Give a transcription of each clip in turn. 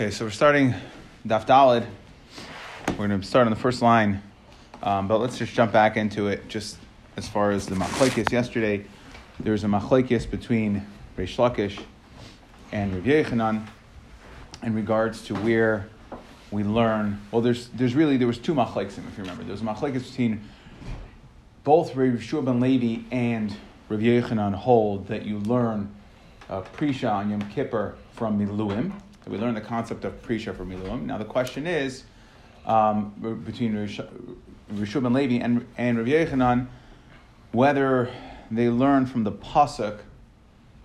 Okay, so we're starting Daf Dalid. We're going to start on the first line, um, but let's just jump back into it. Just as far as the machlekes yesterday, there was a machlekes between Reish Lakish and Rav Yechanan in regards to where we learn. Well, there's there's really there was two machlekes if you remember. There was a machlekes between both Rav Shua ben Levi and Rav Yechanan hold that you learn uh, Prisha on Yom Kippur from Miluim we learn the concept of Prisha for Miluim. Now the question is, um, between Rishub and Levi and, and Rav Yechanan, whether they learn from the Pasuk,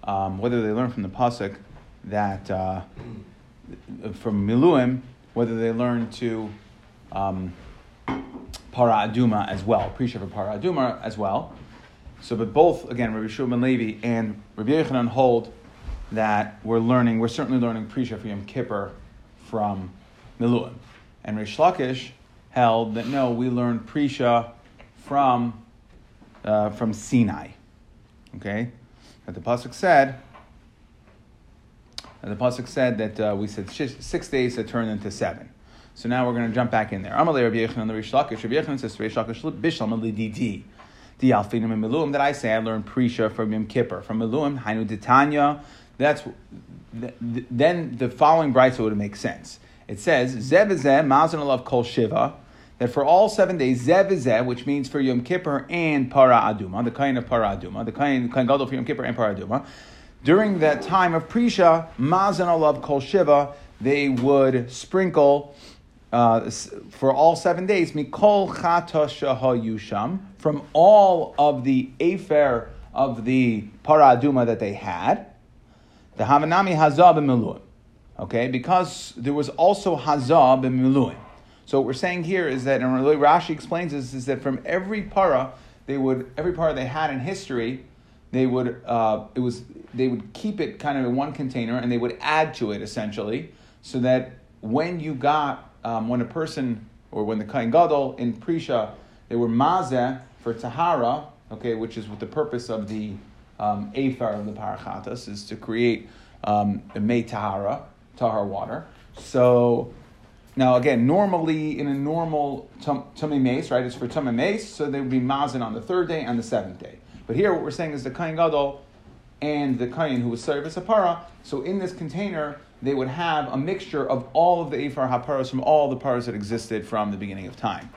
um, whether they learn from the Pasuk that, uh, from Miluim, whether they learn to um, Para Aduma as well, Prisha for Para Aduma as well. So, but both, again, Rabbi and Levi and Rabbi Yechanan hold that we're learning, we're certainly learning Prisha for Yom Kippur from Miluim. And Rish Lakish held that no, we learn Prisha from, uh, from Sinai. Okay? That the Pasuk said, the Pasuk said that uh, we said six days to turned into seven. So now we're going to jump back in there. Amalei Rabbi Yechon the Rish Lakish. Rabbi Yechon says Rish Lakish bishlam alididi. The alfinim and miluim that I say I learned prisha from Yom Kippur from miluim hainu ditanya that's then the following brisa would make sense. It says zev mazon alav kol shiva that for all seven days zev which means for Yom Kippur and para aduma, the kind of para aduma, the kind kind gadol for Yom Kippur and para aduma. During that time of prisha, mazon alav kol shiva, they would sprinkle. Uh, for all seven days, mikol yusham, from all of the afer of the para aduma that they had, the Havanami Hazab and Okay, because there was also Hazab and Miluim. So what we're saying here is that, and Rashi explains this, is that from every para, they would, every para they had in history, they would, uh, it was, they would keep it kind of in one container and they would add to it essentially, so that when you got, um, when a person, or when the Kain Gadol in Prisha, they were mazeh for Tahara, okay, which is with the purpose of the um, Athar of the Parachatas is to create um, a May Tahara, Tahar water. So now again, normally in a normal tummy mace, right, it's for tummy mace, so they would be mazin on the third day and the seventh day. But here, what we're saying is the kain gadol and the kain who was service para. So in this container, they would have a mixture of all of the Ephar haparas from all the paras that existed from the beginning of time,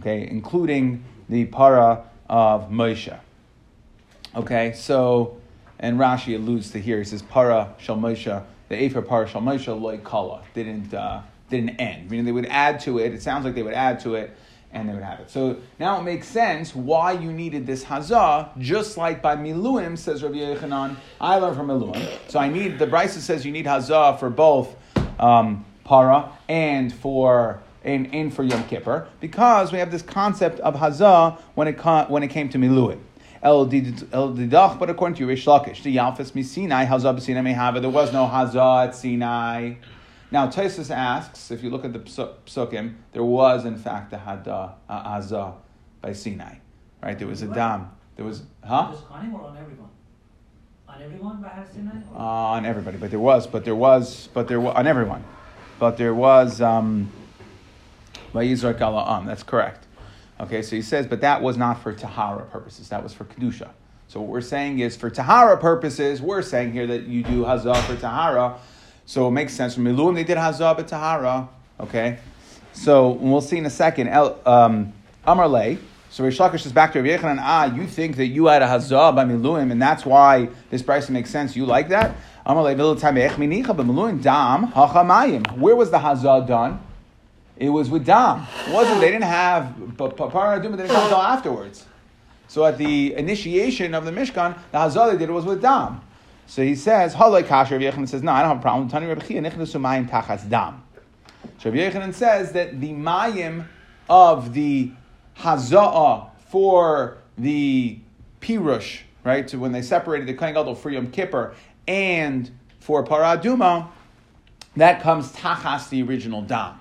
okay, including the para of Moshe. Okay, so, and Rashi alludes to here, he says, Para Shal Moshe, the Ephah Para Shal Moshe loy kala, didn't, uh, didn't end. Meaning they would add to it, it sounds like they would add to it, and they would have it. So now it makes sense why you needed this hazah, just like by Miluim, says Rabbi Yechanan, I learned from Miluim. So I need, the Brisa says you need hazah for both um, para and for and, and for Yom Kippur, because we have this concept of hazah when it, when it came to Miluim. El Didach, but according to Rish Lakish, the Yalfis mi Sinai, Hazah may have it. There was no Hazah at Sinai. Now, Taisus asks, if you look at the psukim, there was in fact a Hazah by Sinai. Right? There was a Dam. There was, huh? On everyone? On everyone by Sinai? Uh, on everybody, but there was, but there was, but there was, on everyone. But there was, um, Am, that's correct. Okay, so he says, but that was not for Tahara purposes, that was for Kedusha. So what we're saying is, for Tahara purposes, we're saying here that you do Hazah for Tahara. So it makes sense. For Miluim, they did Hazah but Tahara. Okay? So we'll see in a second. Um, Amar So Rish Lakish is back to Rabbi Yechanan. Ah, you think that you had a Hazah by Miluim, and that's why this price makes sense. You like that? Amar Where was the Hazah done? It was with dam. It wasn't. They didn't have Para Aduma didn't come until afterwards. So at the initiation of the Mishkan, the Hazal they did it was with dam. So he says, Halay Kasher Rabbi Yechanan says, No, I don't have a problem. Tani Rabbi Chia Nichnasu Mayim Tachas Dam. So Yechanan says that the Mayim of the Haza'ah for the Pirush, right, So when they separated the Kohen Gadol for Yom Kippur and for Paraduma, that comes Tachas the original Dam.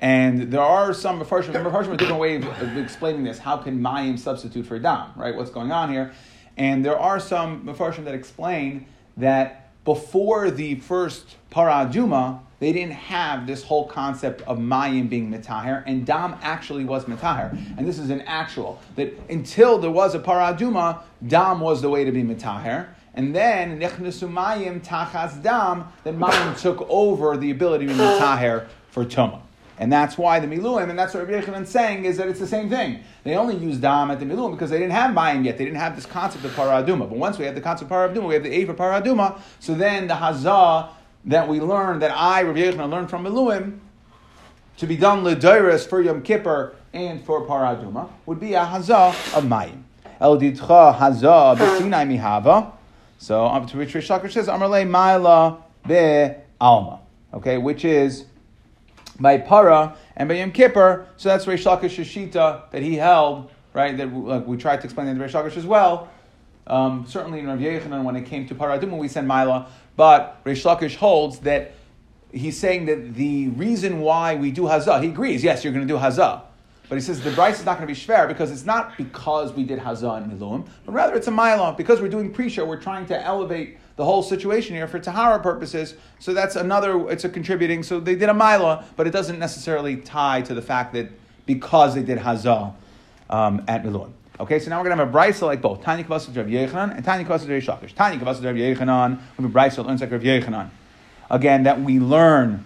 And there are some Mepharshim, Mepharshim a different way of, explaining this. How can Mayim substitute for Dam, right? What's going on here? And there are some Mepharshim that explain that before the first paraduma, they didn't have this whole concept of mayim being mitaher, and dam actually was mitaher. And this is an actual that until there was a paraduma, dam was the way to be mitaher. And then nechnesu mayim tachas dam, then mayim took over the ability to be mitaher for tuma. And that's why the miluim, and that's what Rabbi Yechanan is saying, is that it's the same thing. They only use dam at the miluim because they didn't have mayim yet. They didn't have this concept of paraduma. But once we have the concept of paraduma, we have the a for paraduma. So then the hazah that we learned, that I, Rabbi Yechanan, learned from miluim, to be done ledoiris for Yom Kippur and for paraduma, would be a hazah of mayim. El didcha hazah b'sinai mihava. So, um, to which Rish says, Amarle Maila be Alma. Okay, which is by Para and by Yom Kippur. So that's Rish Lakish's Shita that he held, right? That like, we tried to explain in Rish Lakish as well. Um, certainly in Rav Yechanan, when it came to Paraduma, we said Maila. But Rish Lakish holds that he's saying that the reason why we do Hazah, he agrees, yes, you're going to do Hazah. But he says the Bryce is not going to be shver because it's not because we did Hazah and Miluim, but rather it's a Mila. Because we're doing Prisha, we're trying to elevate the whole situation here for Tahara purposes. So that's another, it's a contributing. So they did a Mila, but it doesn't necessarily tie to the fact that because they did Hazah um, at Miluim. Okay, so now we're going to have a brisa like both. Tanya Kavasa Rav Yechanan and Tanya Kavasa Rav Shakish. Tanya Kavasa Rav Yechanan, we have a brisa learns like Rav Yechanan. Again, that we learn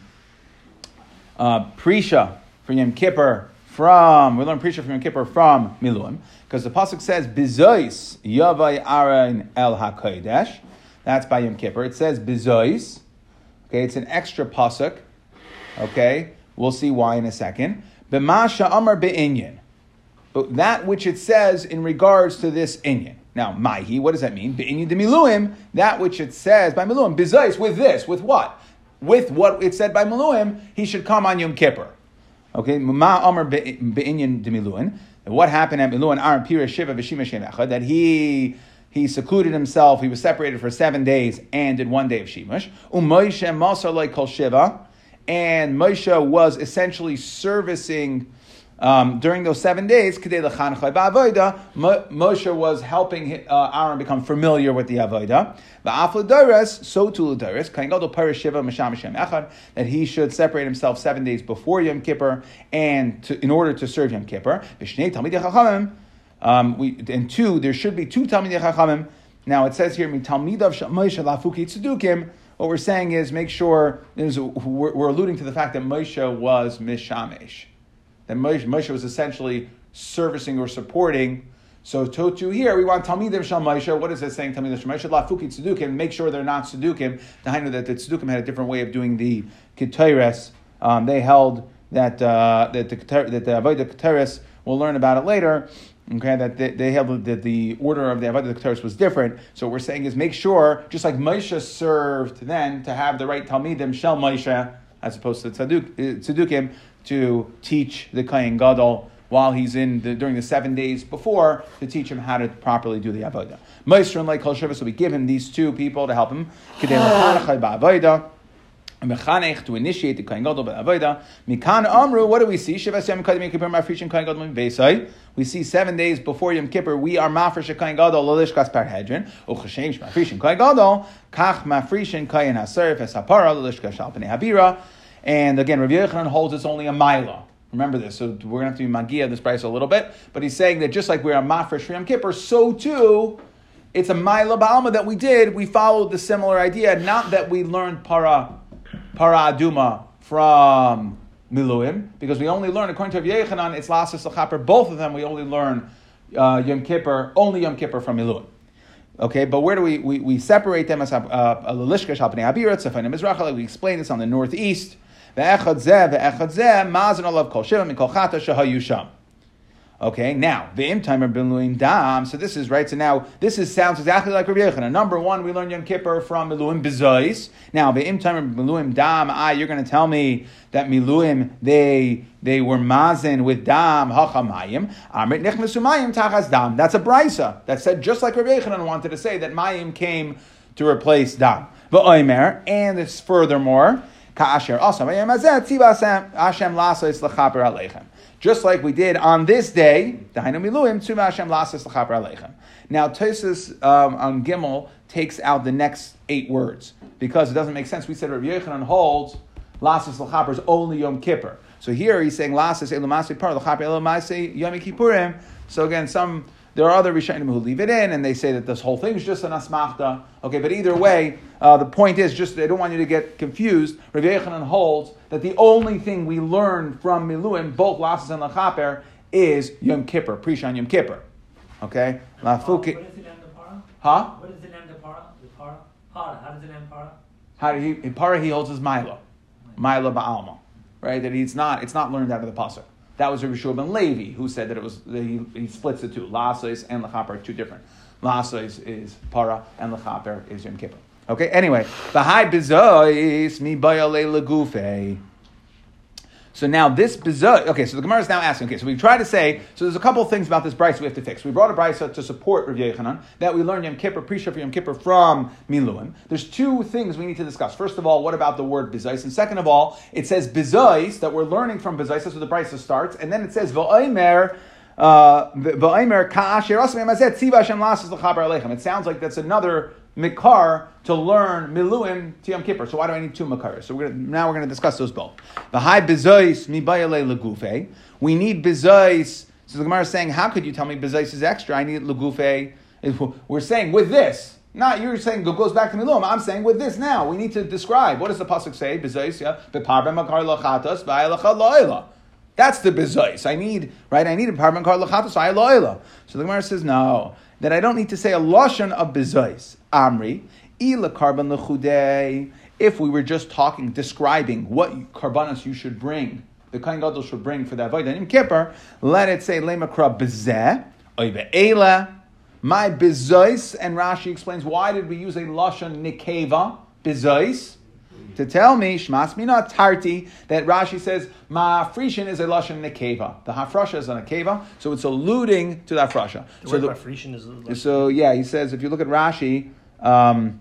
uh, Prisha for Yom Kippur from, we learn Prisha from Yom Kippur from Miluim, because the Pasuk says, Bizois Yavai Aran El HaKodesh. That's by Yom Kippur. It says Bizois. Okay, it's an extra Pasuk. Okay, we'll see why in a second. B'masha Amar Be'inyan. But that which it says in regards to this Inyan. Now, Maihi, what does that mean? Be'inyan de Miluim, that which it says by Miluim. Bizois, with this, with what? With what it said by Miluim, he should come on Yom Kippur. Okay, Ma Amar Be'inyan de Miluim. What happened at Miluim, Aaron Pira Shiva Vishima that he he secluded himself, he was separated for seven days and did one day of Shemush. Umoishe Masar like Kol Shiva, and Moshe was essentially servicing um, during those seven days. Moshe was helping uh, Aaron become familiar with the avodah. So to that he should separate himself seven days before Yom Kippur and to, in order to serve Yom Kippur. Um, we, and two, there should be two Talmidei Chachamim. Now it says here, Talmidav Moshe Lafuki Tzedukim. What we're saying is make sure, is, we're, we're, alluding to the fact that Moshe was Mishamesh. That Moshe, Moshe was essentially servicing or supporting. So Totu here, we want Talmidim Shal Moshe. What is it saying? Talmidim Shal Moshe Lafuki Tzedukim. Make sure they're not Tzedukim. The know that the Tzedukim had a different way of doing the Ketores. Um, they held that, uh, that the, that the Avodah we'll learn about it later, Okay, that they, they held that the order of the Avodah Ketores was different. So what we're saying is make sure, just like Moshe served then to have the right Talmidim, Shel Moshe, as opposed to Tzaduk, uh, Tzedukim, to teach the Kayin Gadol while he's in the, during the seven days before to teach him how to properly do the avodah. Meister and like Kol so we give him these two people to help him to initiate the kohen gadol avoda. Mikan amru. What do we see? Shivas yom kadim kippur mafrishin kohen gadol beisai. We see seven days before Yom Kippur, we are mafresh kohen gadol lolishkas parhedrin. Uchashem mafrishin kohen gadol kach mafrishin kohen haserif es hapara lolishkas habira. And again, Rav Yechanan holds it's only a mila. Remember this. So we're going to have to be magia this price a little bit. But he's saying that just like we're a mafresh Yom Kippur, so too it's a mila ba'alma that we did. We followed the similar idea. Not that we learned para para aduma from Miluim, because we only learn, according to Rav Yechanan, it's Lasas Lachaper, both of them we only learn uh, Yom Kippur, only Yom Kippur from Miluim. Okay, but where do we, we, we separate them as a Lilishka Shalpani Abirat, Safani Mizrach, we explain this on the northeast. The Ve'echad zeh, ve'echad zeh, mazan olav kol shiva, mikol chata shahayu. Okay, now the timer bin dam. So this is right. So now this is sounds exactly like Rabbi Yochanan. Number one, we learned Yom Kippur from Miluim Bezois. Now the timer Miluim dam. Ah, you're going to tell me that Miluim they they were mazen with dam hachamayim. Amrit nechnesu mayim tachas dam. That's a brisa that said just like Rabbi Yochanan wanted to say that mayim came to replace dam. V'oimer, and it's furthermore. Ka'asher also Hashem lasos lechaper aleichem just like we did on this day. Now, Tosis um, on Gimel takes out the next eight words. because it doesn't make sense. We said Rabbi Yechanan holds Lasas L'chaper is only Yom Kippur. So here he's saying Lasas Elamasi Par L'chaper Elamasi Yom Kippurim. So again, some there are other Rishonim who leave it in, and they say that this whole thing is just an asmachta. Okay, but either way, uh, the point is just they don't want you to get confused. Rav Yechanan holds that the only thing we learn from Miluim, both Lasas and Lachaper, is Yom Kippur, Prishan Yom Kippur. Okay, What is the name of the para? Huh? What is the name of the para? The para? Para. How does it name para? How do he? In Para he holds his Mila, Mila Ba'alma, right? That he's not. It's not learned out of the pasuk. That was Rabbi Shua ben Levi who said that it was that he, he splits the two. Lasais and Lachaper are two different. Lasais is Para and Lachaper is Yom Kippur. Okay. Anyway, Bahai Bezois mi Bayale Lagufe. So now this bizarre. Okay, so the Gemara is now asking. Okay, so we try to say. So there's a couple things about this brisa we have to fix. We brought a brisa to support Rav Yechanan that we learned Yom Kippur, for Yom Kippur from Miluim. There's two things we need to discuss. First of all, what about the word bizais? And second of all, it says bizais that we're learning from bizais. Where the brisa starts, and then it says v'oimer. Uh. It sounds like that's another mikar to learn miluim to Yom Kippur. So why do I need two makaras? So we're gonna, now we're going to discuss those both. The high bizois mi bayale legufe. We need bizois. So the Gemara is saying, how could you tell me bizois is extra? I need legufe. We're saying with this. Not you're saying it goes back to miluim. I'm saying with this now. We need to describe. What does the pasuk say? Bizois yeah. Makar lachatas v'ayalacha lo'ela. That's the bizois. I need right. I need a parman kar v'ayalacha. So the Gemara says no. That I don't need to say a lashon of bizois. Amri, ila karban lechudei. If we were just talking, describing what karbanos you should bring, the kain gadol should bring for that avodah in Kippur, let it say lemakra bezeh oy be'ela. My bizois, and Rashi explains why did we use a lashon nikeva bizois to tell me shmas mina tarti that Rashi says ma frishin is a lashon nekeva. The hafrasha is a nekeva, so it's alluding to the hafrasha. The So the, Mafrishin is like, so yeah, he says if you look at Rashi, um,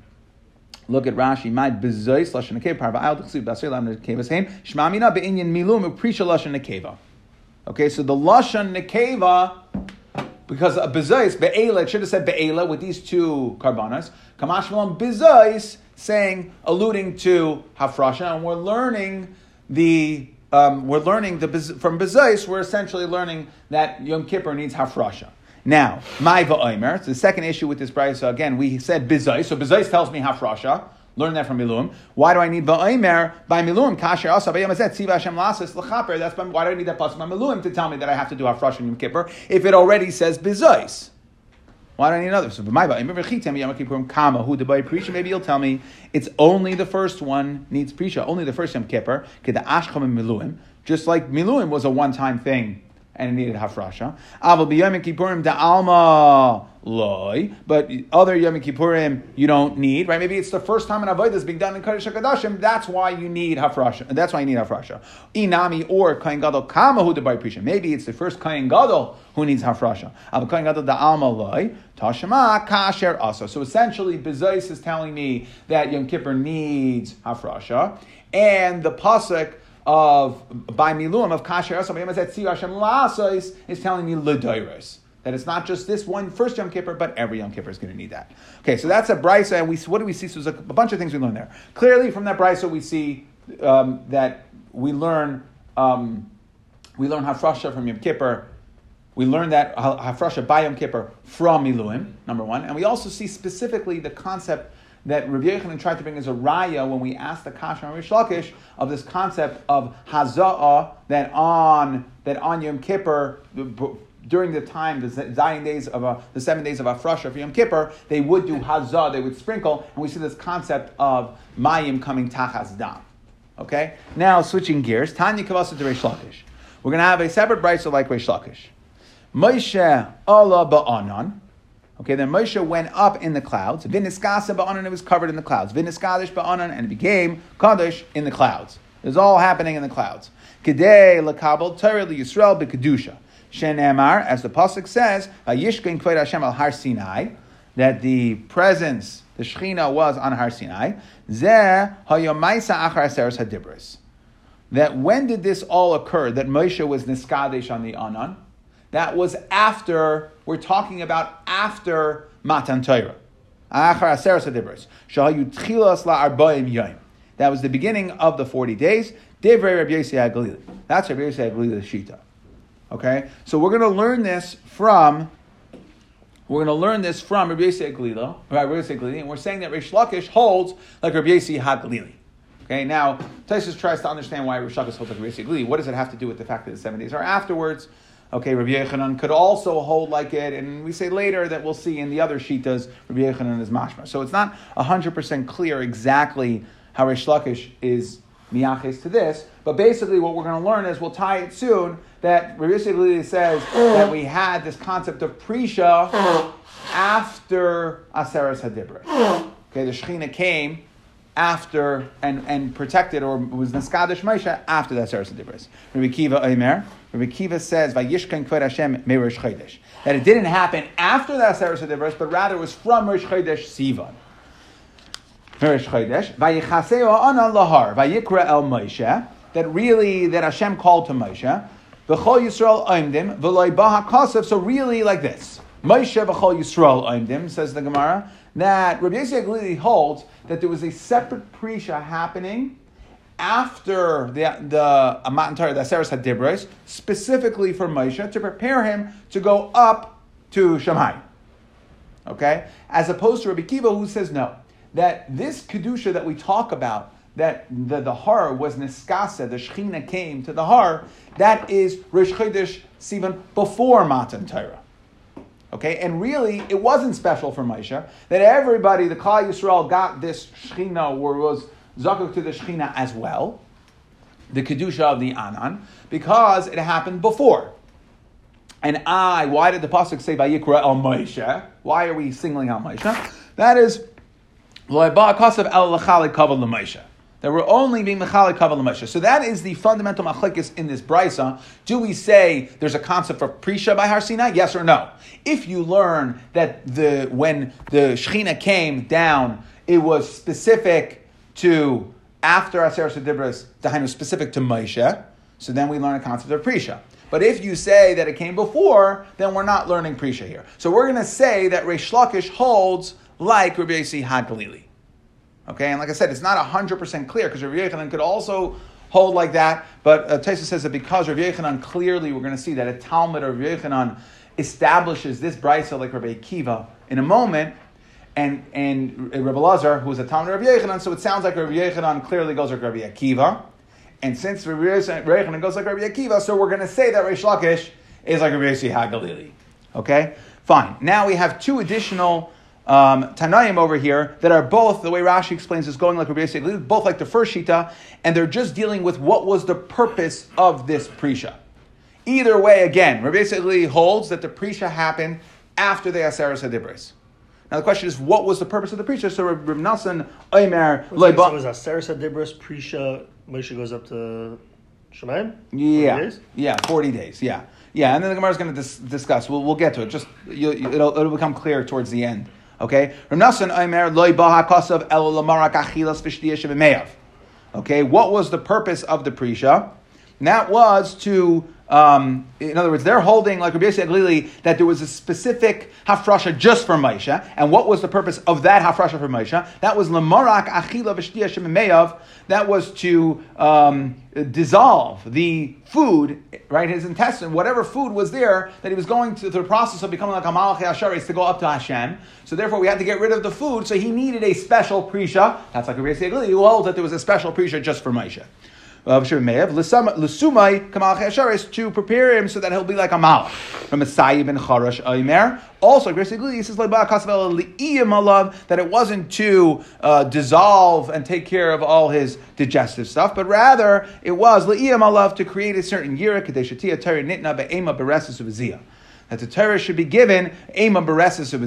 look at Rashi. My bezois lashon nekeva parva al tchsiv basir lam nekeva same shma mina beinyan milum uprisha lashon nekeva. Okay, so the lashon nekeva because a bezois be'ela it should have said be'ela with these two karbanas. Kamash malam bezois saying alluding to hafrasha, and we're learning the. Um, we're learning the, from Bezois, we're essentially learning that Yom Kippur needs hafrasha. Now, my va'omer, the second issue with this brisa, again, we said Bezois, so Bezois tells me hafrasha. Learn that from Miluim. Why do I need va'omer by Miluim? Kasher asa b'yamazet tziva Hashem lasas. That's by, why do I need that plus by Miluim to tell me that I have to do hafrasha in Yom Kippur if it already says Bezois? Why do I need another? So. Maybe you'll tell me it's only the first one needs prisha, only the first Yom Kippur. Just like miluim was a one-time thing and it needed hafrasha. Aval b'yom kippurim da alma loy, but other Yom Kippurim you don't need, right? Maybe it's the first time an avodah is being done in Kodesh Hakadoshim. That's why you need hafrasha. That's why you need hafrasha. Inami or kain gadol kama hu by prisha. Maybe it's the first kain gadol who needs hafrasha. Aval kain gadol da alma loy tashema kasher asa. So essentially, Bezais is telling me that Yom Kippur needs hafrasha, and the pasuk of by miluim of kasher asa is telling me ledoiros. That it's not just this one first Yom Kippur, but every Yom Kippur is going to need that. Okay, so that's a brisa, and we what do we see? So there's a, a bunch of things we learn there. Clearly, from that brisa, we see um, that we learn um, we learn hafrasha from Yom Kippur. We learn that ha- hafrasha by Yom Kippur from Miluim, number one, and we also see specifically the concept that Rabbi Yechanan tried to bring as a raya when we asked the Kasha and Rish Lakish of this concept of haza'ah that on that on Yom Kippur during the time, the Zion days of uh, the seven days of Afrasha for Yom Kippur, they would do hazah, they would sprinkle, and we see this concept of mayim coming tachas dam. Okay, now switching gears, Tanya Kavasa to Reish Lakish. We're going to have a separate brisa like Reish Lakish. Moshe Allah ba'anan. Okay, then Moshe went up in the clouds. Viniskasa ba'anan, it was covered in the clouds. Viniskadish ba'anan, and it became Kaddish in the clouds. It was all happening in the clouds. Kedei lakabel Torah Yisrael b'kedusha. Shenemar, as the pasuk says, Yishkin Kved Hashem al Har Sinai, that the presence, the Shechina was on Har Sinai. Zeh hayomaisa achar aseres hadibris. That when did this all occur? That Moshe was niskadesh on the Anan. That was after. We're talking about after Matan Torah. Achar Aseres Hadibros. Shahayu Tchilas La'arbaim Yom. That was the beginning of the 40 days. Divrei Rabbi HaGalili. That's Rabbi Yossi HaGalili Shita. Okay? So we're going to learn this from we're going to learn this from Rabbi Yossi HaGalili, Rabbi Yossi HaGalili, and we're saying that Rish Lakish holds like Rabbi Yossi HaGalili. Okay, now Taisus tries to understand why Rish Lakish holds like Rabbi Yossi HaGalili. What does it have to do with the fact that the seven days are afterwards? Okay, Rabbi Yechanan could also hold like it, and we say later that we'll see in the other shitas Rabbi Yechanan is mashma. So it's not hundred percent clear exactly how Rish Lakish is miyaches to this, but basically what we're going to learn is we'll tie it soon that Yossi says that we had this concept of prisha after Aseres Hadibra. Okay, the Shechina came after and, and protected or was Naskadish Moshe after the Aseres Hadibra. Rabbi Kiva Omer, Rabbi Kiva says. That it didn't happen after the Aseres Hadibra, but rather it was from Rish Chodesh Sivan. Chodesh. Lahar. Vayikra El Moshe. That really, that Hashem called to Moshe. V'chol Yisrael oimdim, v'loy baha kasev. So really like this. Moshe v'chol Yisrael oimdim, says the Gemara, that Rabbi Yossi HaGalili holds that there was a separate prisha happening after the the Matan Torah, the Aseres HaDibros, specifically for Moshe, to prepare him to go up to Shamayim. Okay? As opposed to Rabbi Kiva, who says no. That this Kedusha that we talk about that the, the har was niskasa, the shechina came to the har, that is Rish Chodesh Sivan before Matan Torah. Okay, and really, it wasn't special for Moshe that everybody, the Klal Yisrael, got this shechina or was zakuk to the shechina as well, the kedusha of the Anan, because it happened before. And I, why did the pasuk say Vayikra al Moshe? Why are we singling out Moshe? That is, that we're only being mechalik kaval Moshe. So that is the fundamental machlekes in this brisa. Do we say there's a concept for prisha by Har Sinai? Yes or no? If you learn that the when the Shechina came down, it was specific to after Aser Sedibras, Dahainu specific to Moshe. So then we learn a concept of prisha. But if you say that it came before, then we're not learning prisha here. So we're going to say that Reish Lakish holds like Rabbi Yossi HaGalili. Okay, and like I said, it's not 100% clear because Rav Yechanan could also hold like that, but uh, Taisa says that because Rav Yechanan clearly, we're going to see that a Talmud of Rav Yechanan establishes this brisa like Rabbi Akiva in a moment, and and Rabbi Lazar, who is a Talmud of Rav Yechanan, so it sounds like Rabbi Yechanan clearly goes like Rabbi Akiva, and since Rabbi Yechanan goes like Rabbi Akiva, so we're going to say that Reish Lakish is like Rabbi Yossi HaGalili. Okay, fine. Now we have two additional um, Tanaim over here that are both, the way Rashi explains is going like Rabbi Yossi, both like the first Shita, and they're just dealing with what was the purpose of this Prisha. Either way, again, Rabbi holds that the Prisha happened after the Aseres Hadibris. Now the question is, what was the purpose of the Prisha? So Rabbi Nassan, Omer, Leiba. So was Aseres Hadibris, Prisha, Moshe goes up to Shemaim? Yeah. Yeah, 40 days, yeah. Yeah, and then the Gemara is going to dis- discuss. We'll, we'll get to it. Just you, it'll, it'll become clear towards the end. Okay, Okay, what was the purpose of the prisha? That was to um, in other words, they're holding, like Rabbi Yossi Glili, that there was a specific hafrasha just for Moshe. And what was the purpose of that hafrasha for Moshe? That was lamarak achila v'shtiya shemeyav. That was to um, dissolve the food, right, his intestine, whatever food was there, that he was going to, through the process of becoming like a malach hasharis to go up to Hashem. So therefore, we had to get rid of the food. So he needed a special prisha. That's like Rabbi Yossi Glili, who holds that there was a special prisha just for Moshe to prepare him so that he'll be like a malach. From Masya ben Charash Aimer. Also, basically, he says that it wasn't to uh, dissolve and take care of all his digestive stuff, but rather it was to create a certain yira that the Torah should be given ema beresis of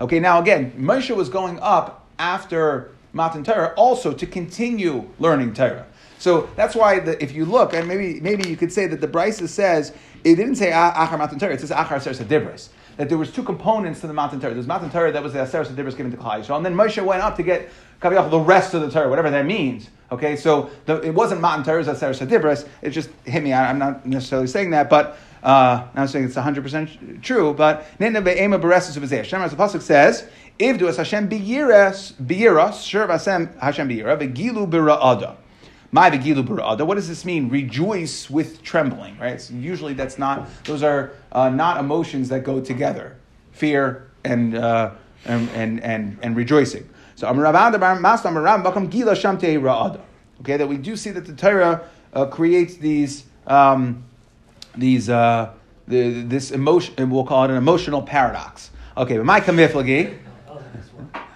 Okay, now again, Moshe was going up after Matan Torah also to continue learning Torah. So that's why the, if you look, and maybe maybe you could say that the Brisa says it didn't say Achar Matan Torah, it says Achar Aseres Hadibris. That there was two components to the Matan Torah. There's Matan Torah that was the Aseres Hadibris given to Klal and then Moshe went up to get the rest of the Torah, whatever that means. Okay, so the, it wasn't Matan Torah, it was Hadibris. It just hit me. I, am not necessarily saying that, but uh, I'm not saying it's 100% true. But Nitna Be'ema Beresis of the Pasuk says, Ivdu es Hashem biyiras, biyiras, sure Hashem, Hashem biyira, vegilu bira'ada. My vegilu bira'ada. What does this mean? Rejoice with trembling, right? So usually that's not, those are uh, not emotions that go together. Fear and, uh, and, and, and, and rejoicing. So. Okay, that we do see that the Torah uh, creates these, um, these, uh, the, this emotion, we'll call it an emotional paradox. Okay, but my kamiflagi,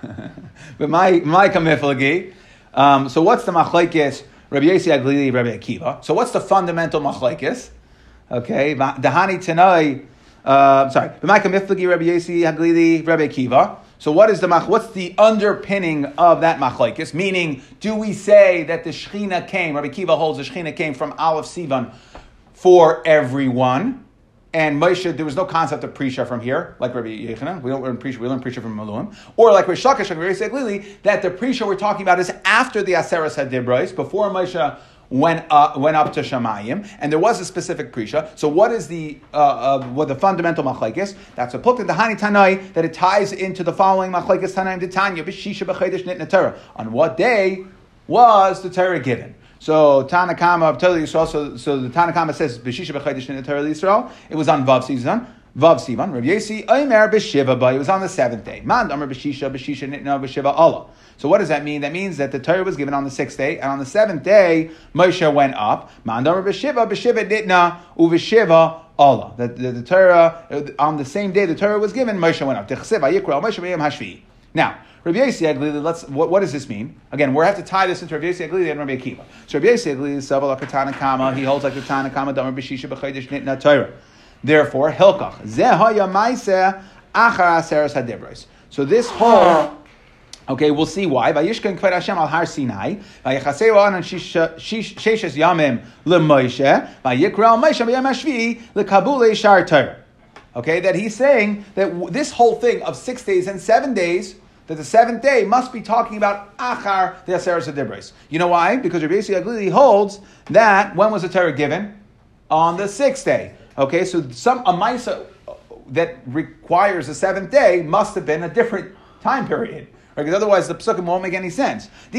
but my my kamiflagi. Um, so what's the machlekes? Rabbi Yossi Aglili, Rabbi Akiva. So what's the fundamental machlekes? Okay, Dahani. Uh, sorry, my kamiflagi, Rabbi Yossi Aglili, Rabbi Akiva. So what is the mach? what's the underpinning of that machlekes? Meaning, do we say that the Shechina came? Rabbi Kiva holds the Shechina came from Aleph Sivan for everyone, and Moshe, there was no concept of Prisha from here, like Rabbi Yechanan. We don't learn Prisha, we learn Prisha from Maluim. Or like Rish Lakish and Rabbi Lili, that the Prisha we're talking about is after the Aseres Hadibrais, before Moshe went up, went up to Shamayim, and there was a specific Prisha. So what is the, uh, uh, what the fundamental Machlaikis? That's a the Hani Tanai, that it ties into the following Machlaikis Tanaim Titanya, B'shisha B'chaydish Nitna On what day was the Torah given? So Tanakama of Torah Yisrael. So, so the Tanakama says B'shisha b'chaydish in Torah Yisrael. It was on Vav Sivan. Vav Sivan. Rav Yesi Omer b'shiva ba. It was on the seventh day. Man Omer b'shisha b'shisha nitna b'shiva Allah. So what does that mean? That means that the Torah was given on the sixth day, and on the seventh day Moshe went up. Man Omer b'shiva b'shiva nitna u'v'shiva Allah. That the, the, Torah uh, on the same day the Torah was given, Moshe went up. Now. Rabbi Yossi let's, what, what, does this mean? Again, we have to tie this into Rabbi Yossi and Rabbi Akiva. So Rabbi Yossi Aglili, Savala Katana Kama, he holds like the Tana Kama, Damar B'Shisha B'Chaydish Nitna Torah. Therefore, Hilkach, Zehaya Maiseh Achar Aseres Hadibros. So this whole Okay, we'll see why. Vayishkan Kved Hashem al Har Sinai. Vayachaseu an Sheshes Yamim LeMoshe. Vayikra al Moshe B'Yam Hashvi LeKabule Shar Torah. Okay, that he's saying that this whole thing of six days and seven days that the seventh day must be talking about Achar the Aseres Adibres. You know why? Because Rabbi Yossi Aglili holds that when was the Torah given? On the sixth day. Okay, so some a Maisa uh, that requires the seventh day must have been a different time period. Right? Because otherwise the psukim won't make any sense. And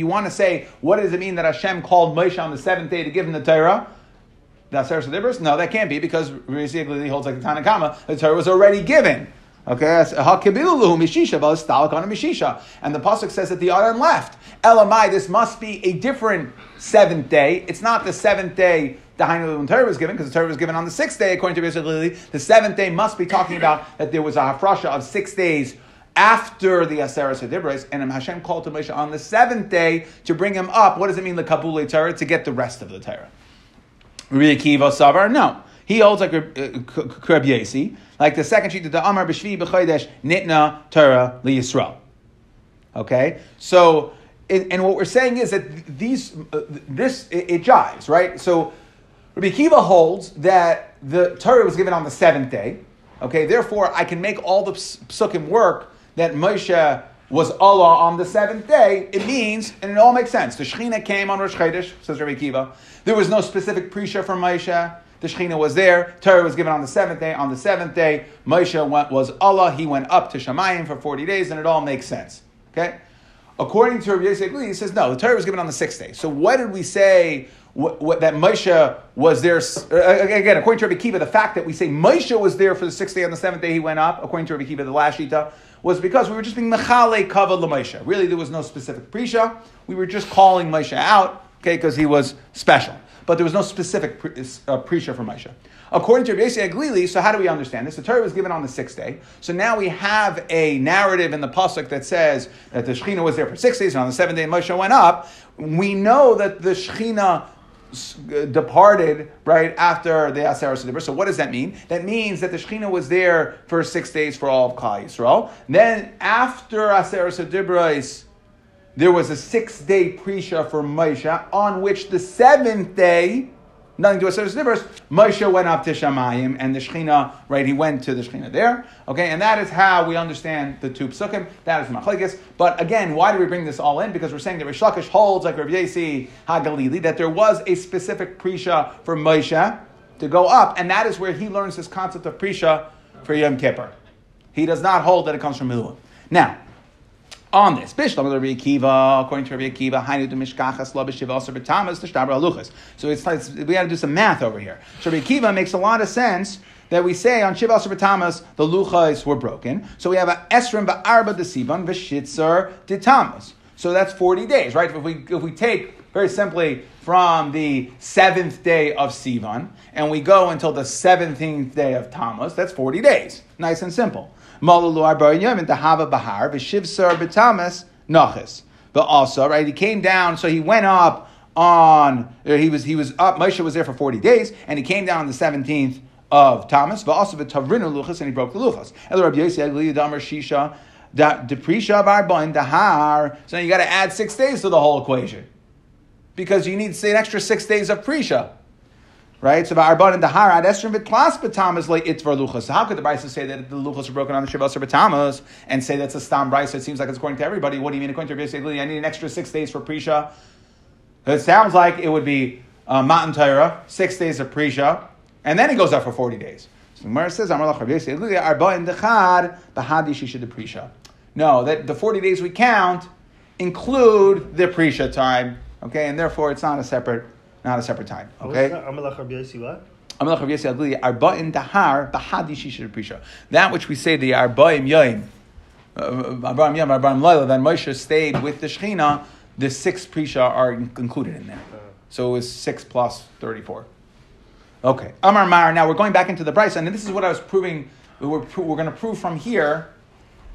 you want to say, what does it mean that Hashem called Moshe on the seventh day to give him the Torah? The Adibris? No, that can't be because basically he holds like the Tanakama. The Torah was already given. Okay, and the pasuk says that the Aron left. Elamai, this must be a different seventh day. It's not the seventh day the when Torah was given, because the Torah was given on the sixth day, according to Rabbi The seventh day must be talking about that there was a hafrasha of six days after the Aseres Hadibres, and Hashem called to Moshe on the seventh day to bring him up. What does it mean, the Kabule Torah? To get the rest of the Torah. Rabbi Akiva Savar, no. He holds like Rabbi Yesi, like the second sheet of the Amar B'Shvi B'Chodesh Nitna Torah LiYisrael. Okay, so and what we're saying is that these uh, this it, it jives right. So Rabbi Akiva holds that the Torah was given on the seventh day. Okay, therefore I can make all the psukim work that Moshe was Allah on the seventh day, it means, and it all makes sense. The Shechina came on Rosh Chodesh, says Rabbi Kiva. There was no specific Prisha from Moshe. The Shechina was there. Torah was given on the seventh day. On the seventh day, Moshe went, was Allah. He went up to Shemayim for 40 days, and it all makes sense. Okay? According to Rabbi Yosef he says, no, the Torah was given on the sixth day. So what did we say what, what, that Moshe was there? Again, according to Rabbi Kiva, the fact that we say Moshe was there for the sixth day, on the seventh day he went up, according to Rabbi Kiva, the last Shita, was because we were just being mechale kavod l'Moshe. Really, there was no specific prisha. We were just calling Moshe out, okay, because he was special. But there was no specific uh, prisha for Moshe. According to Rabbi Aglili, so how do we understand this? The Torah was given on the sixth day. So now we have a narrative in the pasuk that says that the Shechina was there for six days, and on the seventh day Moshe went up. We know that the Shechina Uh, departed right after the Aseres Dibra. So what does that mean? That means that the Shekhinah was there for six days for all of Klal Yisrael. Then after Aseres Dibra, there was a six-day Prisha for Moshe, on which the seventh day nothing to do with Seres Nibros. Moshe went up to Shamayim, and the Shechina, right, he went to the Shechina there. Okay, and that is how we understand the two psukim. That is Machlekes. But again, why do we bring this all in? Because we're saying that Rish Lakish holds, like Rav Yesi HaGalili, that there was a specific Prisha for Moshe, to go up, and that is where he learns this concept of Prisha for Yom Kippur. He does not hold that it comes from Miluim. Now, on this. Bishlam Rabbi Akiva, according to Rabbi Akiva, Hainu de Mishkachas Lo B'Shiva Osir B'Tamas T'Shtabra Aluchas. So it's like, we got to do some math over here. So Rabbi Akiva makes a lot of sense that we say on Shiva Osir B'Tamas the luchas were broken. So we have a Esrim Ba'arba de Sivan V'Shitzer de Tamas. So that's 40 days, right? If we, if we take very simply from the seventh day of Sivan and we go until the 17th day of Tamas, that's 40 days. Nice and simple. Yom into Hava Bahar, Vishivsar Betamas Nachis. But also, right, he came down, so he went up on, uh, he was, he was up, Moshe was there for 40 days, and he came down on the 17th of Tamas, but also Tavrinu Luchas, and he broke the Luchas. El Rabbi Yossi Agli Damar Shisha, Depresha Barbain Dahar. So you got to add six days to the whole equation. Because you need say, an extra six days of Prisha. Right? So Arban and Dahar ad Esther Vitlas Batamas like it's for Luchas. So how could the Brisa say that the Luchas are broken on the Shavas or Batamas and say that's a Stam Brisa? It seems like it's according to everybody. What do you mean according to basically I need an extra six days for Prisha? It sounds like it would be uh, Matan Torah, six days of Prisha, and then he goes up for 40 days. So the Gemara says, Amar Arba and Dechad, Bahadi Shisha de Prisha. No, that the 40 days we count include the Prisha time, okay, and therefore it's not a separate not a separate time. Oh, okay. Amalach Rabbi Yossi what? Amalach Rabbi Yossi Agli Arba'in Dahar Bahadi Shisha Prisha. That which we say the Arba'im Yaim, uh, uh, Arba'im Yom, Arba'im Laila, that Moshe stayed with the Shechina, the six Prisha are included in there. So it was six plus thirty-four. Okay. Amar Mar. Now we're going back into the Bryce, and this is what I was proving. We're, we're going to prove from here.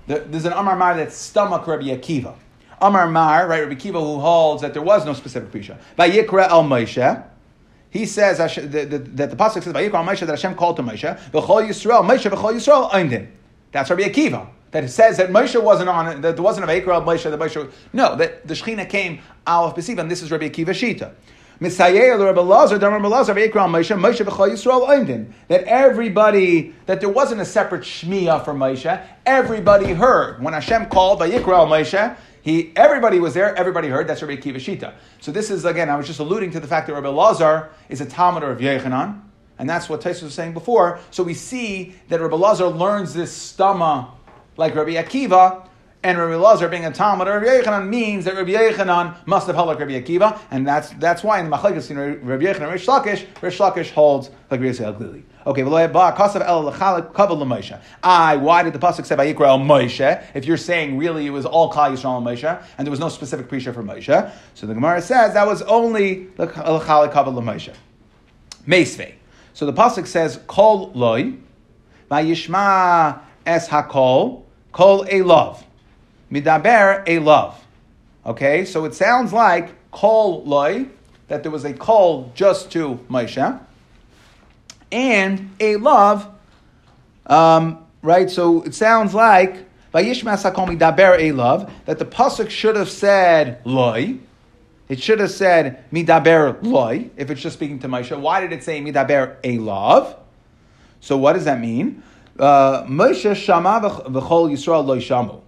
That there's an Amar Mar that's stomach Rabbi Akiva. Amar Mar, right, Rabbi Kiva, who holds that there was no specific Prisha. Yikra el Moshe, he says that the, that the pasuk says Vayikra el Moshe that Hashem called to Moshe, V'chol Yisrael, Moshe V'chol Yisrael Eindin. That's Rabbi Akiva. That it says that Moshe wasn't on that there wasn't a Vayikra el Moshe, that Moshe, no, that the Shechina came out of Besiv, and this is Rabbi Akiva Shita. That everybody, that there wasn't a separate shmiya for Moshe. Everybody heard when Hashem called Vayikra Moshe. He, everybody was there, everybody heard. That's Rabbi Akiva Shita. So this is, again, I was just alluding to the fact that Rabbi Lazar is a Talmud of Yechanan, and that's what Taisus was saying before. So we see that Rabbi Lazar learns this stama like Rabbi Akiva, and Rabbi Lazar being a Talmud of Rabbi Yechanan means that Rabbi Yechanan must have held like Rabbi Akiva, and that's, that's why in the Machlekes in Rabbi Yechanan Rish Lakish, Rish Lakish holds like Rabbi Yisrael Glili. Okay, I. Why did the pasuk say Vayikra El Moshe? If you're saying really it was all Kal Yisrael and Moshe, and there was no specific prisha for Moshe, so the Gemara says that was only the L'chalik Kaval Moshe. Meisvei. So the pasuk says Kol Loi Vayishma Es Hakol Kol Elov Midaber Elov. Okay, so it sounds like Kol Loi that there was a call just to Moshe and a love, um, right? So it sounds like Daber a love that the pasuk should have said loy. It should have said midaber loy if it's just speaking to Moshe. Why did it say midaber a love? So what does that mean? Uh, Moshe shama v'chol Yisrael loy shamu.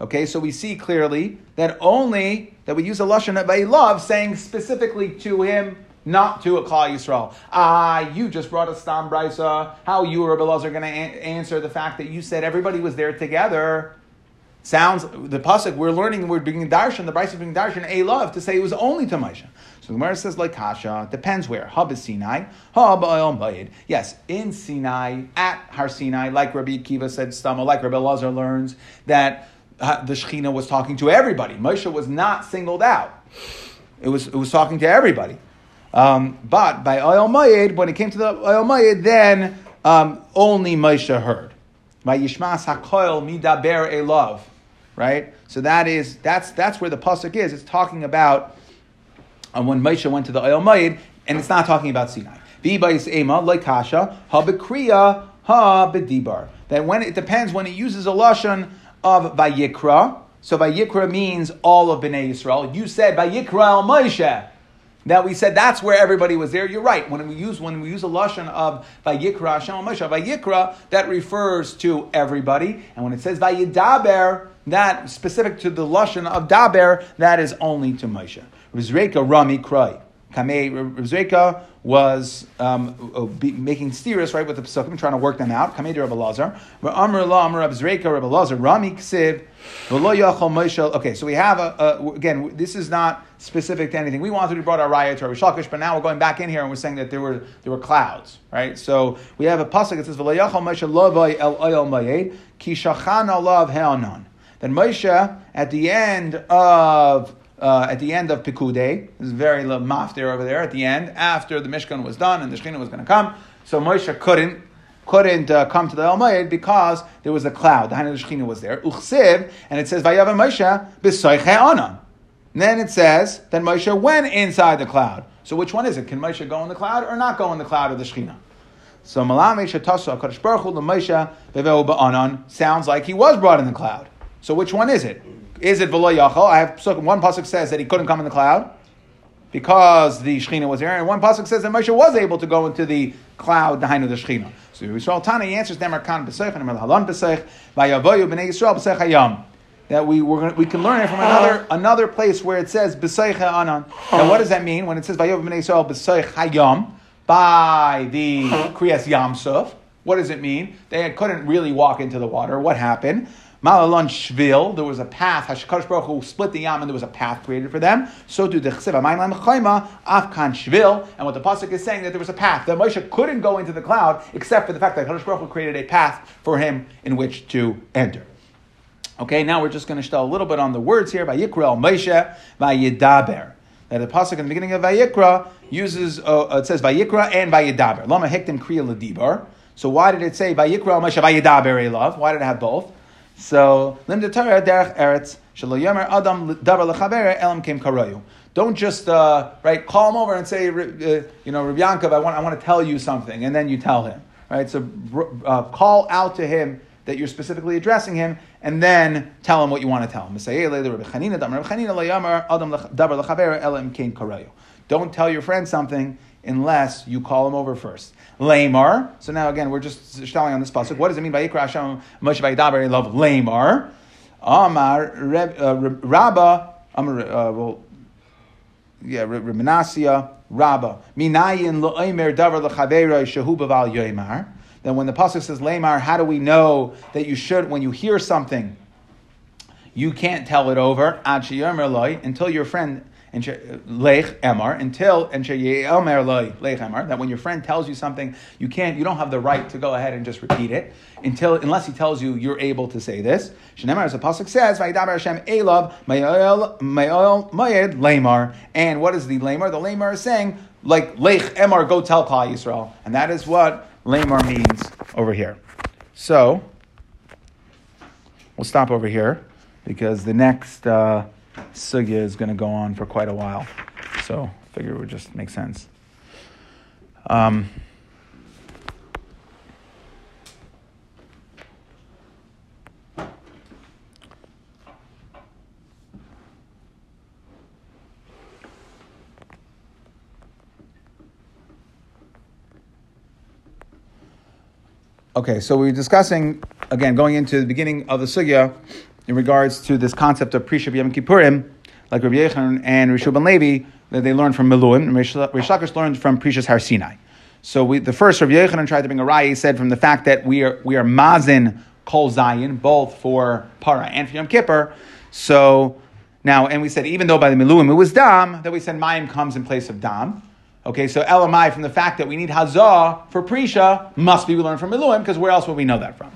Okay, so we see clearly that only that we use a lashon of a love, saying specifically to him not to a Klal Yisrael. Ah, you just brought a Stam Brisa. How you, Rabbi Lazar, going to answer the fact that you said everybody was there together? Sounds the pasuk we're learning we're doing darshan the Brisa being darshan a love to say it was only to Moshe. So the Gemara says like Kasha depends where Hub is Sinai Hub Bayid. Yes, in Sinai at Har Sinai, like Rabbi Kiva said, Stama, like Rabbi Lazar learns that uh, the Shechina was talking to everybody. Moshe was not singled out. It was it was talking to everybody. Um, but by Oyel Mayed, when it came to the Oyel Mayed, then um, only Moshe heard. By Yishmas Hakoil Midaber Elov, right? So that is that's that's where the pasuk is. It's talking about um, when Moshe went to the Oyel Mayed, and it's not talking about Sinai. V'bayis Ema like Kasha ha bedibar. That when it depends when it uses a lashon of Vayikra. So Vayikra means all of Bnei Yisrael. You said Vayikra El Moshe that we said that's where everybody was there. You're right. When we use when we use a lashon of Vayikra Hashem Moshe Vayikra, that refers to everybody, and when it says Vayidaber, that specific to the lashon of Daber, that is only to Moshe. Rizreka Rami Krai. Kamei Rebzreka was um, making steers right with the pesukim, trying to work them out. Kamei Rabbi Lazar. Amr La Amr Rebzreka Rabbi Lazar. Rami Ksiv. Okay, so we have a, a, again. This is not specific to anything. We wanted to brought our raya to our Shalkish, but now we're going back in here and we're saying that there were there were clouds, right? So we have a pasuk that says V'lo Yachol Moshe Lovay El Oyel Ki Shachan. Then Moshe at the end of uh, at the end of Pikude. There's very little maftir over there at the end, after the Mishkan was done and the Shekhinah was going to come. So Moshe couldn't couldn't uh, come to the El Mayed because there was a cloud. The Hainu Shekhinah was there. Uchsiv, and it says Vayav Moshe b'soiche anan. Then it says that Moshe went inside the cloud. So which one is it? Can Moshe go in the cloud or not go in the cloud of the Shekhinah? So Hakadosh Baruch Hu Moshe sounds like he was brought in the cloud. So which one is it? Is it v'lo yachol? I have one pasuk says that he couldn't come in the cloud because the Shechina was there, and one pasuk says that Moshe was able to go into the cloud, the of the Shechina. So Yisrael Tana he answers them Arkan b'seich and Halon b'seich v'yavoyu b'nei Yisrael b'seich hayam. That we gonna, we can learn it from another another place where it says b'seich anan. Now what does that mean when it says v'yavoyu b'nei Yisrael b'seich hayam by the Kriyas Yamsuf? What does it mean? They couldn't really walk into the water. What happened? Malalon Shvil, there was a path. Hakadosh Baruch Hu split the Yam, and there was a path created for them. So do the Chesiva Ma'im Chayma Afkan Shvil, and what the pasuk is saying that there was a path that Moshe couldn't go into the cloud except for the fact that Hakadosh Baruch Hu created a path for him in which to enter. Okay, now we're just going to show a little bit on the words here. Vayikra Moshe Vayidaber. That the pasuk in the beginning of Vayikra uses uh, it says Vayikra and Vayidaber. Lama hektim kriya ladibar. So why did it say Vayikra Moshe Vayidaber Elav? Why did it have both? So, Torah derech eretz shelo yomer adam davar elam. Don't just uh, right call him over and say, uh, you know, Rabbi Yankov, I want, I want to tell you something, and then you tell him, right? So uh, call out to him that you're specifically addressing him, and then tell him what you want to tell him. Don't tell your friend something unless you call him over first. Lamar. So now again, we're just stalling on this pasuk. What does it mean by Yikra Hashem Moshe Vayidaber? Love Lamar. Amar uh, Rabba. Amar uh, well, yeah, Reminasia Rabba. Minayin lo'omer davar lechavera shehu baval yoimar. Then when the pasuk says Lamar, how do we know that you should when you hear something? You can't tell it over until your friend lech emar until and lech emar that when your friend tells you something you can't you don't have the right to go ahead and just repeat it until unless he tells you you're able to say this. As the pasuk says and what is the Lamar? The Lamar is saying like lech emar go tell Klal Yisrael and that is what Lamar means over here. So we'll stop over here because the next. Uh, sugya is going to go on for quite a while. So I figure it would just make sense. Um, Okay, so we're discussing again going into the beginning of the sugya in regards to this concept of Prisha Yom Kippurim, like Rabbi Yechon and Rishu Ben Levi, that they learned from Miluim, and Rish Lakish learned from Prishas Har Sinai. So we, the first Rabbi Yechanan tried to bring a raya. He said from the fact that we are we are mazin kol zayin both for para and for Yom Kippur. So now, and we said even though by the miluim it was dam, that we said mayim comes in place of dam. Okay, so elamai from the fact that we need hazah for prisha must be we learn from miluim because where else would we know that from?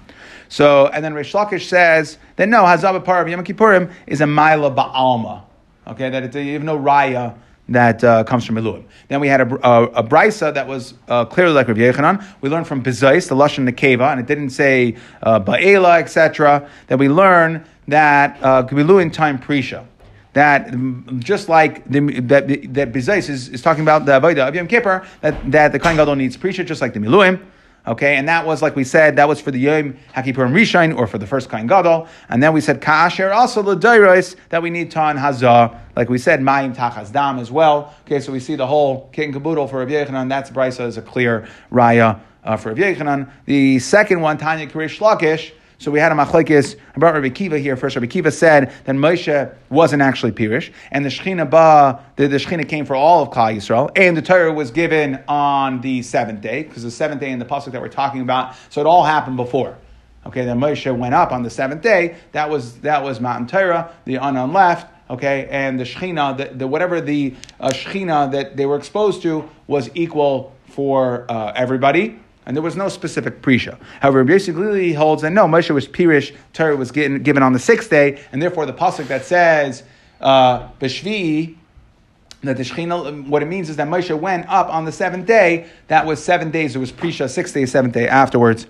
So, and then Rish Lakish says that no, Hazah of Yom Kippurim is a Maila Ba'alma. Okay, that you have no Raya that uh, comes from Eluim. Then we had a, a, a brisa that was uh, clearly like Rav Yechanan. We learned from Bezais, the Lashon Nekeva, and it didn't say uh, Ba'ela, etc. That we learn that uh, time Prisha. That just like the, that that Bezais is, is talking about the Avodah of Yom Kippur, that, that the Kohen Gadol needs Prisha, just like the Miluim. Okay, and that was like we said, that was for the Yom Hakipurim Rishain or for the first Kain Gadol. And then we said Ka'asher also the Dairos that we need Tan Hazah, like we said, Mayim Tachas Dam as well. Okay, so we see the whole kit and caboodle for Rav Yechanan. That's Brisa is a clear raya uh, for Rav Yechanan. The second one, Tanya Kirish Lakish. So we had a machlekes. I brought Rabbi Kiva here first. Rabbi Kiva said that Moshe wasn't actually Pirish, and the Shechina ba the, the Shechina came for all of Klal Yisrael, and the Torah was given on the seventh day because the seventh day in the pasuk that we're talking about. So it all happened before. Okay, then Moshe went up on the seventh day. That was that was Mount Torah. The unknown left. Okay, and the Shechina, the, the whatever the uh, Shechina that they were exposed to was equal for uh, everybody and there was no specific prisha. However, basically holds that no, Moshe was pirish, Torah was given, given on the sixth day, and therefore the pasuk that says uh, that the Shechina, what it means is that Moshe went up on the seventh day. That was seven days. It was prisha, six days, seventh day afterwards.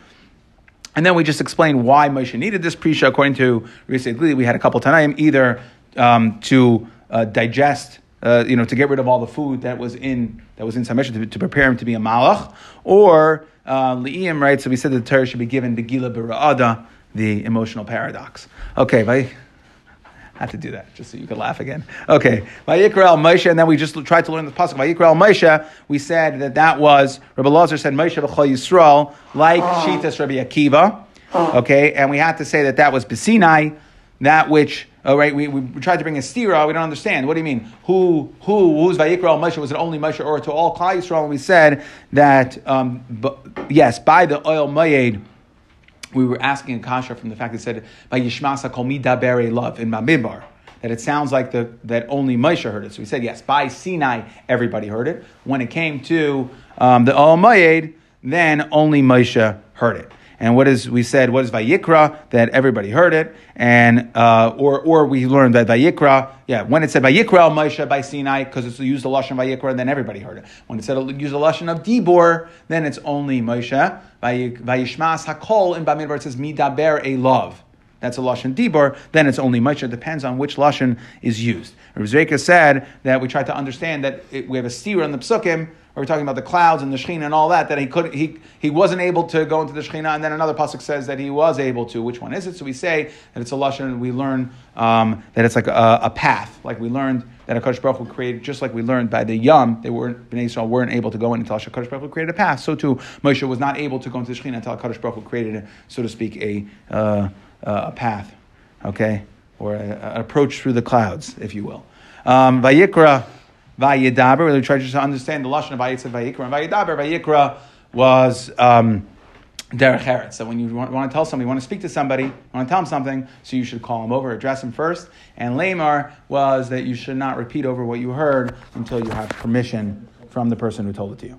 And then we just explain why Moshe needed this prisha. According to Risa we had a couple tanaim either um, to uh, digest uh, you know, to get rid of all the food that was in that was in Samesha to, to, prepare him to be a malach, or uh, Li'im, right? So we said that the Torah should be given the Gila Bira'ada, the emotional paradox. Okay, I had to do that just so you could laugh again. Okay, Vayikra Moshe, and then we just tried to learn the pasuk. Vayikra Moshe, we said that that was Rabbi Lazar said Moshe b'chol Yisrael, like oh. Shitas Rabbi Akiva. Okay, and we had to say that that was Besinai, that which Oh, right, we, we tried to bring a stira. We don't understand. What do you mean? Who who who's Vayikra Moshe? Was it only Moshe or to all Klal Yisrael? And we said that um, yes, by the oil mayed, we were asking a kasha from the fact that it said by Yishmasa Kol Midabere love in Mamidbar that it sounds like the, that only Moshe heard it. So we said yes, by Sinai everybody heard it. When it came to um, the oil mayed, then only Moshe heard it. And what is we said? What is Vayikra? That everybody heard it, and uh, or or we learned that Vayikra. Yeah, when it said Vayikra Moshe by Sinai, because it's used the lashon Vayikra, then everybody heard it. When it said use the lashon of Dibor, then it's only Moshe. Vayishmas Hakol in Bamidbar it says Midaber a love. That's a lashon dibor. Then it's only Moshe. It depends on which lashon is used. Rizreka said that we tried to understand that it, we have a steer on the psukim we're talking about the clouds and the Shekhinah and all that, that he could he he wasn't able to go into the Shekhinah, and then another pasuk says that he was able to. Which one is it? So we say that it's a lashon, and we learn um, that it's like a, a, path, like we learned that Hakadosh Baruch Hu created, just like we learned by the Yom, they weren't Bnei Israel weren't able to go in until Hakadosh Baruch Hu created a path. So too, Moshe was not able to go into the Shekhinah until Hakadosh Baruch Hu created, a, so to speak, a uh, a path, okay, or an approach through the clouds, if you will. Um, Vayikra. Vayidaber. We try to understand the lashon of Vayit said Vayikra and Vayidaber. Vayikra was. Um, derech eretz. So when you want, want, to tell somebody, you want to speak to somebody, you want to tell them something, so you should call them over, address them first. And lamar was that you should not repeat over what you heard until you have permission from the person who told it to you.